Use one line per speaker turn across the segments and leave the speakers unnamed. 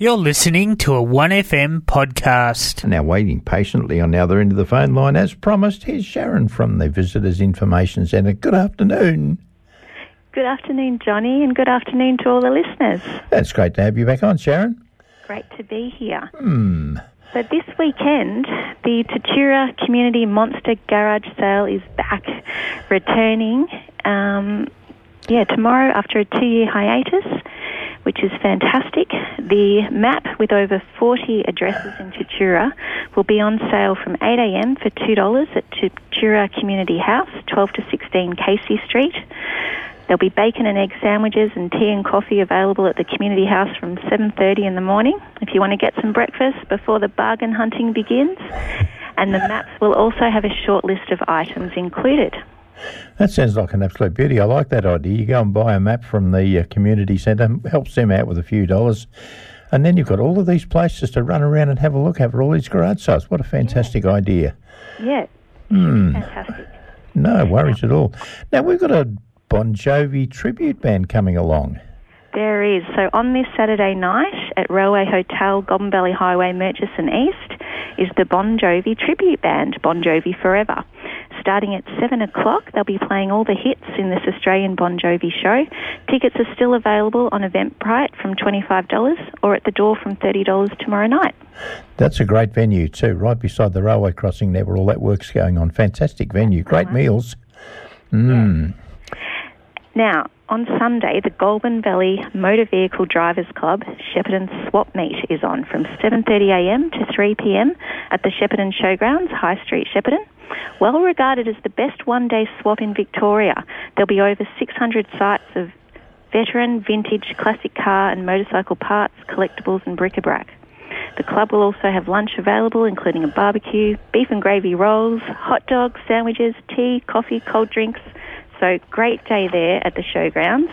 You're listening to a 1FM podcast.
Now, waiting patiently on the other end of the phone line, as promised, here's Sharon from the Visitors Information Centre. Good afternoon.
Good afternoon, Johnny, and good afternoon to all the listeners.
That's great to have you back on, Sharon.
Great to be here.
Hmm.
So, this weekend, the Tatura Community Monster Garage Sale is back, returning, um, yeah, tomorrow after a two year hiatus which is fantastic. The map with over 40 addresses in Tatura will be on sale from 8am for $2 at Tatura Community House, 12 to 16 Casey Street. There'll be bacon and egg sandwiches and tea and coffee available at the community house from 7:30 in the morning if you want to get some breakfast before the bargain hunting begins. And the maps will also have a short list of items included.
That sounds like an absolute beauty. I like that idea. You go and buy a map from the uh, community centre, helps them out with a few dollars, and then you've got all of these places to run around and have a look at all these garage sales. What a fantastic
yeah.
idea!
Yeah,
mm.
fantastic.
No worries at all. Now we've got a Bon Jovi tribute band coming along.
There is. So on this Saturday night at Railway Hotel, Goulburn Highway, Murchison East, is the Bon Jovi tribute band, Bon Jovi Forever. Starting at 7 o'clock, they'll be playing all the hits in this Australian Bon Jovi show. Tickets are still available on Eventbrite from $25 or at the door from $30 tomorrow night.
That's a great venue too, right beside the railway crossing there where all that work's going on. Fantastic venue, great meals. Mm.
Yeah. Now, on Sunday, the Goulburn Valley Motor Vehicle Drivers Club Shepparton Swap Meet is on from 7.30am to 3pm at the Shepparton Showgrounds, High Street, Shepparton. Well regarded as the best one-day swap in Victoria, there'll be over 600 sites of veteran, vintage, classic car and motorcycle parts, collectibles and bric-a-brac. The club will also have lunch available, including a barbecue, beef and gravy rolls, hot dogs, sandwiches, tea, coffee, cold drinks. So great day there at the showgrounds,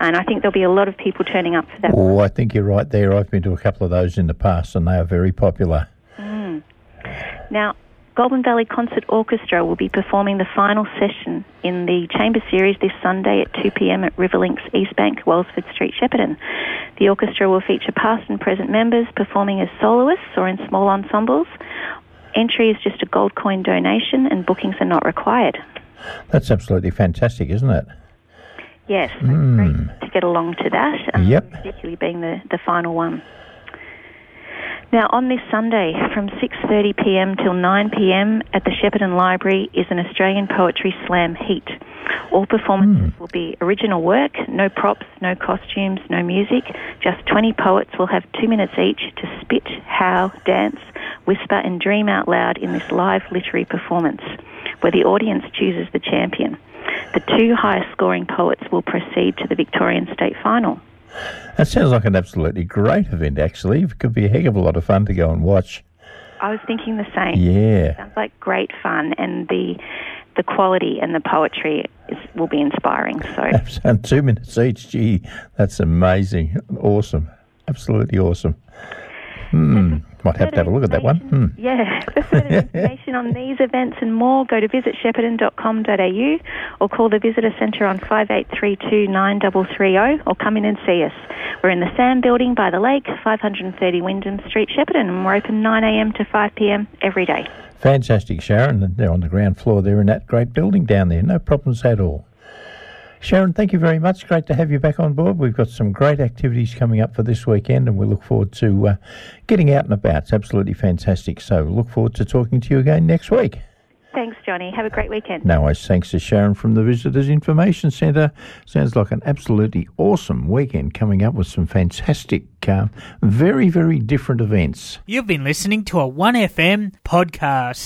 and I think there'll be a lot of people turning up for that.
Oh, I think you're right there. I've been to a couple of those in the past, and they are very popular.
Mm. Now, Goulburn Valley Concert Orchestra will be performing the final session in the Chamber Series this Sunday at 2 pm at Riverlinks East Bank, Welsford Street, Shepparton. The orchestra will feature past and present members performing as soloists or in small ensembles. Entry is just a gold coin donation and bookings are not required.
That's absolutely fantastic, isn't it?
Yes, mm. great to get along to that,
um, yep.
particularly being the, the final one. Now, on this Sunday from 6:30 p.m. till 9 p.m. at the Shepparton Library is an Australian Poetry Slam heat. All performances mm. will be original work, no props, no costumes, no music. Just 20 poets will have two minutes each to spit, howl, dance, whisper, and dream out loud in this live literary performance, where the audience chooses the champion. The two highest scoring poets will proceed to the Victorian State Final.
That sounds like an absolutely great event, actually. It could be a heck of a lot of fun to go and watch.
I was thinking the same.
Yeah.
Sounds like great fun, and the the quality and the poetry is, will be inspiring. So,
and two minutes each. Gee, that's amazing. Awesome. Absolutely awesome. Hmm. Might have to have a look at that one. Hmm.
Yeah. For further information on these events and more, go to visitshepparton.com.au or call the Visitor Centre on 5832 9330 or come in and see us. We're in the SAM Building by the lake, 530 Wyndham Street, Shepparton, and we're open 9am to 5pm every day.
Fantastic, Sharon. They're on the ground floor there in that great building down there. No problems at all. Sharon, thank you very much. Great to have you back on board. We've got some great activities coming up for this weekend, and we look forward to uh, getting out and about. It's absolutely fantastic. So, look forward to talking to you again next week.
Thanks, Johnny. Have a great weekend.
No worries. Thanks to Sharon from the Visitors Information Centre. Sounds like an absolutely awesome weekend coming up with some fantastic, uh, very, very different events.
You've been listening to a 1FM podcast.